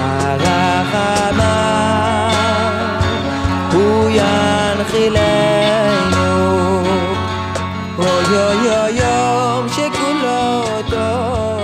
הרחמה הוא ינחילנו אוי אוי אוי יום שכולו טוב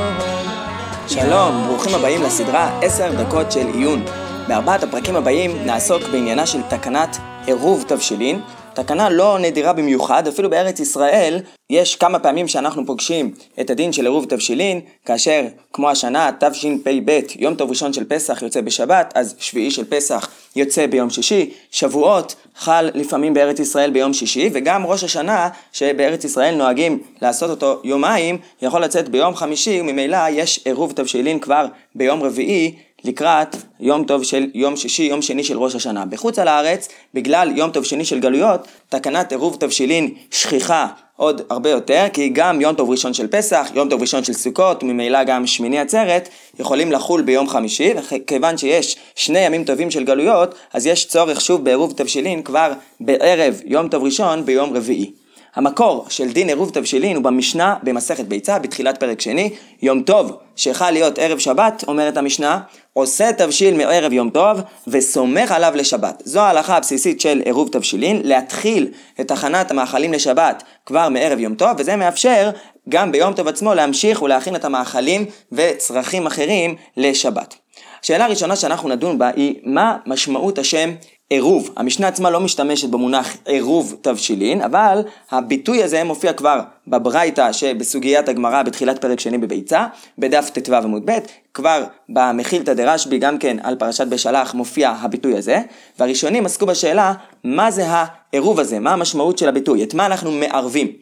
שלום, ברוכים הבאים לסדרה 10 דקות של עיון. בארבעת הפרקים הבאים נעסוק בעניינה של תקנת עירוב תבשילין, תקנה לא נדירה במיוחד, אפילו בארץ ישראל יש כמה פעמים שאנחנו פוגשים את הדין של עירוב תבשילין, כאשר כמו השנה תשפ"ב, יום טוב ראשון של פסח יוצא בשבת, אז שביעי של פסח יוצא ביום שישי, שבועות חל לפעמים בארץ ישראל ביום שישי, וגם ראש השנה שבארץ ישראל נוהגים לעשות אותו יומיים, יכול לצאת ביום חמישי, וממילא יש עירוב תבשילין כבר ביום רביעי לקראת יום טוב של יום שישי, יום שני של ראש השנה. בחוץ על הארץ, בגלל יום טוב שני של גלויות, תקנת עירוב תבשילין שכיחה עוד הרבה יותר, כי גם יום טוב ראשון של פסח, יום טוב ראשון של סוכות, וממילא גם שמיני עצרת, יכולים לחול ביום חמישי, וכיוון שיש שני ימים טובים של גלויות, אז יש צורך שוב בעירוב תבשילין כבר בערב יום טוב ראשון ביום רביעי. המקור של דין עירוב תבשילין הוא במשנה במסכת ביצה בתחילת פרק שני, יום טוב שיכל להיות ערב שבת, אומרת המשנה, עושה תבשיל מערב יום טוב וסומך עליו לשבת. זו ההלכה הבסיסית של עירוב תבשילין, להתחיל את הכנת המאכלים לשבת כבר מערב יום טוב, וזה מאפשר גם ביום טוב עצמו להמשיך ולהכין את המאכלים וצרכים אחרים לשבת. השאלה הראשונה שאנחנו נדון בה היא מה משמעות השם עירוב. המשנה עצמה לא משתמשת במונח עירוב תבשילין, אבל הביטוי הזה מופיע כבר בברייתא שבסוגיית הגמרא בתחילת פרק שני בביצה, בדף ט"ו עמוד ב', כבר במחילתא דרשב"י גם כן על פרשת בשלח מופיע הביטוי הזה, והראשונים עסקו בשאלה מה זה העירוב הזה, מה המשמעות של הביטוי, את מה אנחנו מערבים.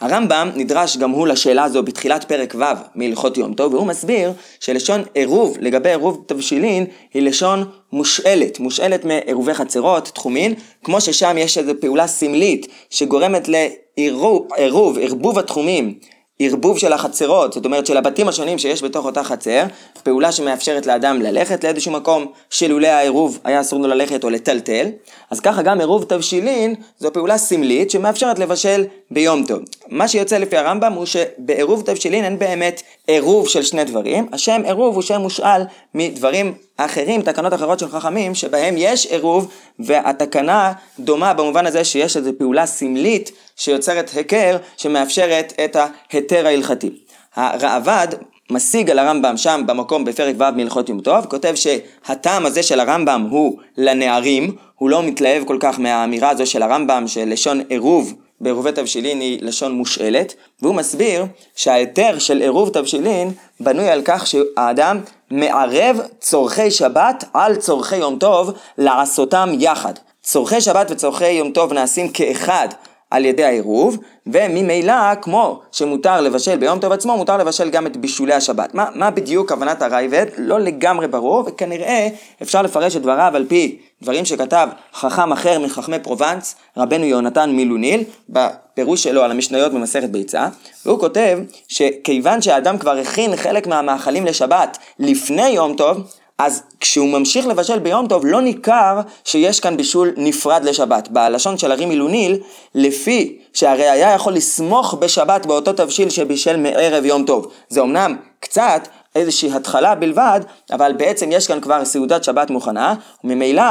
הרמב"ם נדרש גם הוא לשאלה הזו בתחילת פרק ו' מהלכות יום טוב, והוא מסביר שלשון עירוב לגבי עירוב תבשילין היא לשון מושאלת, מושאלת מעירובי חצרות, תחומין, כמו ששם יש איזו פעולה סמלית שגורמת לעירוב, ערבוב התחומים ערבוב של החצרות, זאת אומרת של הבתים השונים שיש בתוך אותה חצר, פעולה שמאפשרת לאדם ללכת לאיזשהו מקום שלולא העירוב היה אסור לו ללכת או לטלטל, אז ככה גם עירוב תבשילין זו פעולה סמלית שמאפשרת לבשל ביום טוב. מה שיוצא לפי הרמב"ם הוא שבעירוב תבשילין אין באמת עירוב של שני דברים, השם עירוב הוא שם מושאל מדברים אחרים, תקנות אחרות של חכמים, שבהם יש עירוב, והתקנה דומה במובן הזה שיש איזו פעולה סמלית שיוצרת היכר, שמאפשרת את ההיתר ההלכתי. הרעב"ד משיג על הרמב"ם שם במקום בפרק ו' מהלכות יום טוב, כותב שהטעם הזה של הרמב"ם הוא לנערים, הוא לא מתלהב כל כך מהאמירה הזו של הרמב"ם של לשון עירוב בעירובי תבשילין היא לשון מושאלת, והוא מסביר שההיתר של עירוב תבשילין בנוי על כך שהאדם מערב צורכי שבת על צורכי יום טוב לעשותם יחד. צורכי שבת וצורכי יום טוב נעשים כאחד על ידי העירוב, וממילא, כמו שמותר לבשל ביום טוב עצמו, מותר לבשל גם את בישולי השבת. מה, מה בדיוק כוונת הרייבד? לא לגמרי ברור, וכנראה אפשר לפרש את דבריו על פי דברים שכתב חכם אחר מחכמי פרובנס, רבנו יונתן מילוניל, בפירוש שלו על המשניות במסכת ביצה, והוא כותב שכיוון שהאדם כבר הכין חלק מהמאכלים לשבת לפני יום טוב, אז כשהוא ממשיך לבשל ביום טוב לא ניכר שיש כאן בישול נפרד לשבת. בלשון של הרי מילוניל, לפי שהרי היה יכול לסמוך בשבת באותו תבשיל שבישל מערב יום טוב. זה אמנם קצת איזושהי התחלה בלבד, אבל בעצם יש כאן כבר סעודת שבת מוכנה, וממילא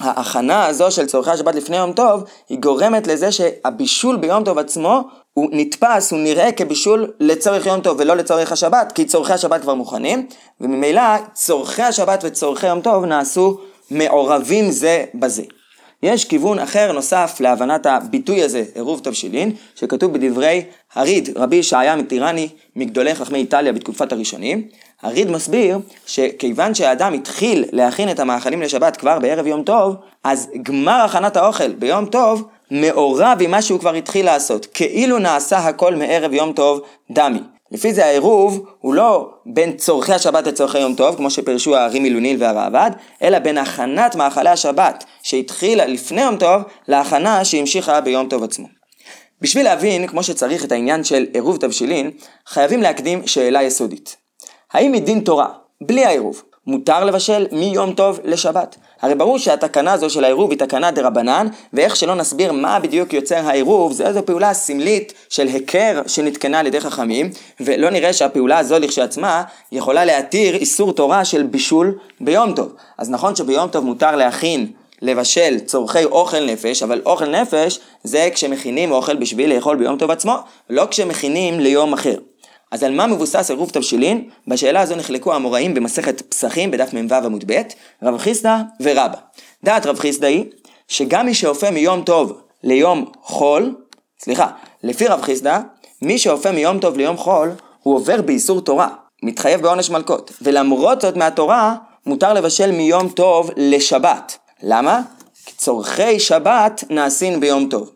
ההכנה הזו של צורכי השבת לפני יום טוב, היא גורמת לזה שהבישול ביום טוב עצמו הוא נתפס, הוא נראה כבישול לצורך יום טוב ולא לצורך השבת, כי צורכי השבת כבר מוכנים, וממילא צורכי השבת וצורכי יום טוב נעשו מעורבים זה בזה. יש כיוון אחר נוסף להבנת הביטוי הזה, עירוב תבשילין, שכתוב בדברי הריד, רבי ישעיה מטירני, מגדולי חכמי איטליה בתקופת הראשונים. הריד מסביר שכיוון שהאדם התחיל להכין את המאכלים לשבת כבר בערב יום טוב, אז גמר הכנת האוכל ביום טוב מעורב עם מה שהוא כבר התחיל לעשות, כאילו נעשה הכל מערב יום טוב דמי. לפי זה העירוב הוא לא בין צורכי השבת לצורכי יום טוב, כמו שפרשו הארי מילוניל והרעב"ד, אלא בין הכנת מאכלי השבת שהתחילה לפני יום טוב, להכנה שהמשיכה ביום טוב עצמו. בשביל להבין כמו שצריך את העניין של עירוב תבשילין, חייבים להקדים שאלה יסודית. האם מדין תורה, בלי העירוב, מותר לבשל מיום טוב לשבת. הרי ברור שהתקנה הזו של העירוב היא תקנה דה רבנן, ואיך שלא נסביר מה בדיוק יוצר העירוב, זה איזו פעולה סמלית של היכר שנתקנה על ידי חכמים, ולא נראה שהפעולה הזו לכשעצמה יכולה להתיר איסור תורה של בישול ביום טוב. אז נכון שביום טוב מותר להכין לבשל צורכי אוכל נפש, אבל אוכל נפש זה כשמכינים אוכל בשביל לאכול ביום טוב עצמו, לא כשמכינים ליום אחר. אז על מה מבוסס עירוב תבשילין? בשאלה הזו נחלקו האמוראים במסכת פסחים בדף מ"ו עמוד ב', רב חיסדא ורבא. דעת רב חיסדא היא שגם מי שאופה מיום טוב ליום חול, סליחה, לפי רב חיסדא, מי שאופה מיום טוב ליום חול, הוא עובר באיסור תורה, מתחייב בעונש מלקות, ולמרות זאת מהתורה, מותר לבשל מיום טוב לשבת. למה? כי צורכי שבת נעשים ביום טוב.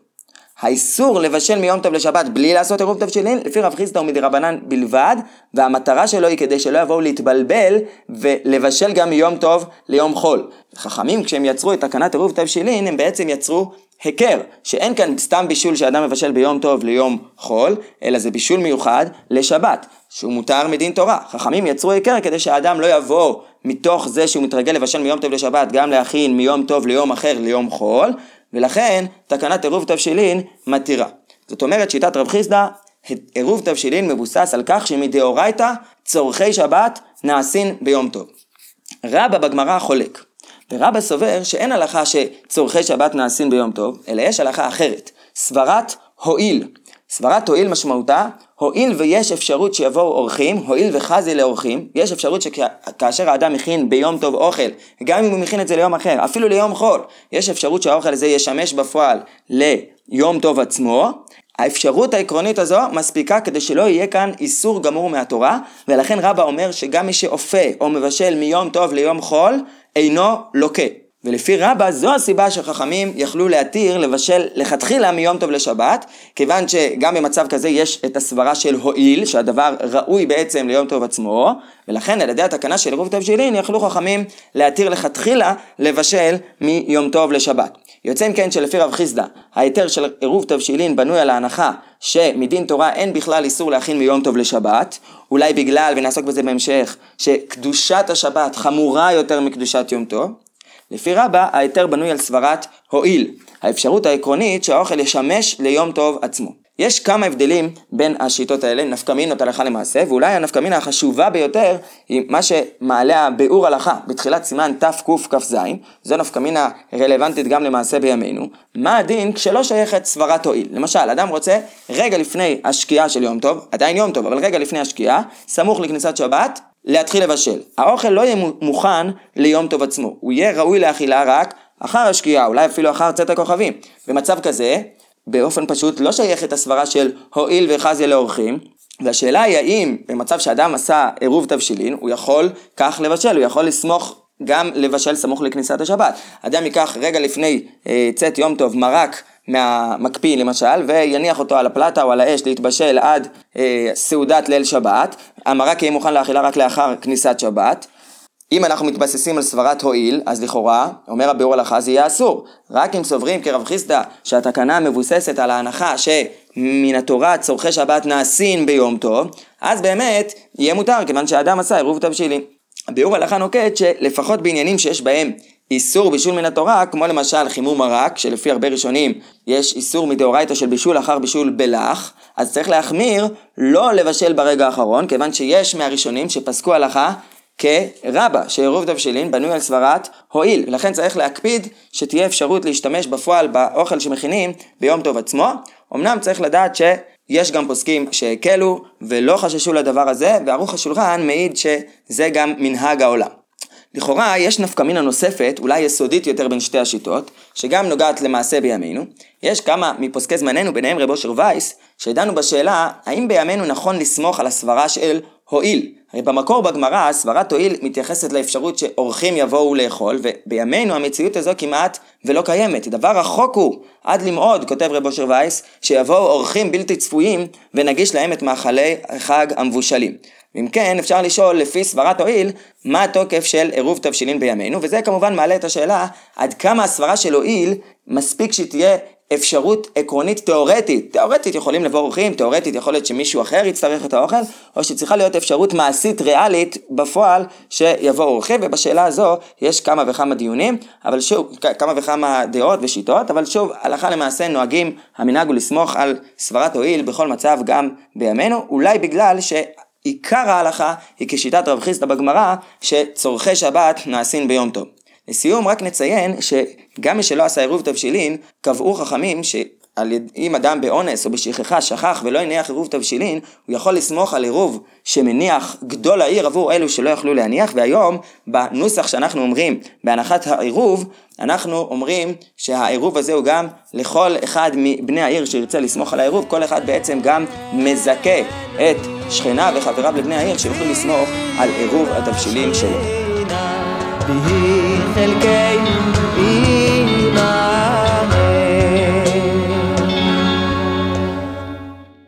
האיסור לבשל מיום טוב לשבת בלי לעשות עירוב תבשילין, לפי רב חיסדא הוא מדרבנן בלבד, והמטרה שלו היא כדי שלא יבואו להתבלבל ולבשל גם מיום טוב ליום חול. חכמים כשהם יצרו את תקנת עירוב תבשילין, הם בעצם יצרו היכר, שאין כאן סתם בישול שאדם מבשל ביום טוב ליום חול, אלא זה בישול מיוחד לשבת, שהוא מותר מדין תורה. חכמים יצרו היכר כדי שהאדם לא יבוא מתוך זה שהוא מתרגל לבשל מיום טוב לשבת, גם להכין מיום טוב ליום אחר ליום חול, ולכן תקנת עירוב תבשילין מתירה. זאת אומרת שיטת רב חיסדא, עירוב תבשילין מבוסס על כך שמדאורייתא צורכי שבת נעשין ביום טוב. רבא בגמרא חולק. ורבא סובר שאין הלכה שצורכי שבת נעשין ביום טוב, אלא יש הלכה אחרת. סברת הועיל. סברת הועיל משמעותה, הועיל ויש אפשרות שיבואו אורחים, הועיל וחזי לאורחים, יש אפשרות שכאשר האדם מכין ביום טוב אוכל, גם אם הוא מכין את זה ליום אחר, אפילו ליום חול, יש אפשרות שהאוכל הזה ישמש בפועל ליום טוב עצמו, האפשרות העקרונית הזו מספיקה כדי שלא יהיה כאן איסור גמור מהתורה, ולכן רבא אומר שגם מי שאופה או מבשל מיום טוב ליום חול, אינו לוקה. ולפי רבא זו הסיבה שחכמים יכלו להתיר לבשל לכתחילה מיום טוב לשבת, כיוון שגם במצב כזה יש את הסברה של הועיל, שהדבר ראוי בעצם ליום טוב עצמו, ולכן על ידי התקנה של עירוב תבשילין יכלו חכמים להתיר לכתחילה לבשל מיום טוב לשבת. יוצא אם כן שלפי רב חיסדא, ההיתר של עירוב תבשילין בנוי על ההנחה שמדין תורה אין בכלל איסור להכין מיום טוב לשבת, אולי בגלל, ונעסוק בזה בהמשך, שקדושת השבת חמורה יותר מקדושת יום טוב. לפי רבא, ההיתר בנוי על סברת הועיל, האפשרות העקרונית שהאוכל ישמש ליום טוב עצמו. יש כמה הבדלים בין השיטות האלה, נפקמינות הלכה למעשה, ואולי הנפקמינה החשובה ביותר היא מה שמעלה הביאור הלכה בתחילת סימן תקכ"ז, זו נפקמינה רלוונטית גם למעשה בימינו. מה הדין כשלא שייכת סברת הועיל? למשל, אדם רוצה רגע לפני השקיעה של יום טוב, עדיין יום טוב, אבל רגע לפני השקיעה, סמוך לכניסת שבת, להתחיל לבשל. האוכל לא יהיה מוכן ליום טוב עצמו, הוא יהיה ראוי לאכילה רק אחר השקיעה, אולי אפילו אחר צאת הכוכבים. במצב כזה, באופן פשוט לא שייכת הסברה של הועיל וחזיה לאורחים, והשאלה היא האם במצב שאדם עשה עירוב תבשילין, הוא יכול כך לבשל, הוא יכול לסמוך גם לבשל סמוך לכניסת השבת. אדם ייקח רגע לפני אה, צאת יום טוב מרק מהמקפיא למשל, ויניח אותו על הפלטה או על האש להתבשל עד אה, סעודת ליל שבת, המרק יהיה מוכן לאכילה רק לאחר כניסת שבת. אם אנחנו מתבססים על סברת הועיל, אז לכאורה, אומר הביאור הלכה, זה יהיה אסור. רק אם סוברים כרב חיסדא שהתקנה מבוססת על ההנחה שמן התורה צורכי שבת נעשים ביום טוב, אז באמת יהיה מותר, כיוון שהאדם עשה עירוב תבשילים. הביאור הלכה נוקט שלפחות בעניינים שיש בהם איסור בישול מן התורה, כמו למשל חימום מרק, שלפי הרבה ראשונים יש איסור מדאורייתא של בישול אחר בישול בלח, אז צריך להחמיר לא לבשל ברגע האחרון, כיוון שיש מהראשונים שפסקו הלכה כרבה, שעירוב תבשילין בנוי על סברת הועיל, ולכן צריך להקפיד שתהיה אפשרות להשתמש בפועל באוכל שמכינים ביום טוב עצמו. אמנם צריך לדעת שיש גם פוסקים שהקלו ולא חששו לדבר הזה, וערוך השולחן מעיד שזה גם מנהג העולם. לכאורה יש נפקא מינה נוספת, אולי יסודית יותר בין שתי השיטות, שגם נוגעת למעשה בימינו. יש כמה מפוסקי זמננו, ביניהם רב אושר וייס, שדנו בשאלה האם בימינו נכון לסמוך על הסברה של הועיל. הרי במקור בגמרא סברת הועיל מתייחסת לאפשרות שאורחים יבואו לאכול, ובימינו המציאות הזו כמעט ולא קיימת. דבר רחוק הוא, עד למאוד, כותב רב אושר וייס, שיבואו אורחים בלתי צפויים ונגיש להם את מאכלי החג המבושלים. ואם כן, אפשר לשאול לפי סברת הועיל, מה התוקף של עירוב תבשילין בימינו, וזה כמובן מעלה את השאלה עד כמה הסברה של הועיל מספיק שהיא תהיה אפשרות עקרונית תיאורטית. תיאורטית יכולים לבוא אורחים, תיאורטית יכול להיות שמישהו אחר יצטרך את האוכל, או שצריכה להיות אפשרות מעשית ריאלית בפועל שיבוא אורחים, ובשאלה הזו יש כמה וכמה דיונים, אבל שוב, כמה וכמה דעות ושיטות, אבל שוב, הלכה למעשה נוהגים, המנהג הוא לסמוך על סברת הועיל בכל מצב גם בימינו, אולי בגלל ש... עיקר ההלכה היא כשיטת רב חיסדא בגמרא, שצורכי שבת נעשים ביום טוב. לסיום רק נציין שגם מי שלא עשה עירוב תבשילין, קבעו חכמים ש... אם אדם באונס או בשכחה שכח ולא הניח עירוב תבשילין, הוא יכול לסמוך על עירוב שמניח גדול העיר עבור אלו שלא יכלו להניח, והיום בנוסח שאנחנו אומרים בהנחת העירוב, אנחנו אומרים שהעירוב הזה הוא גם לכל אחד מבני העיר שירצה לסמוך על העירוב, כל אחד בעצם גם מזכה את שכניו וחבריו לבני העיר שיוכלו לסמוך על עירוב התבשילין שלו.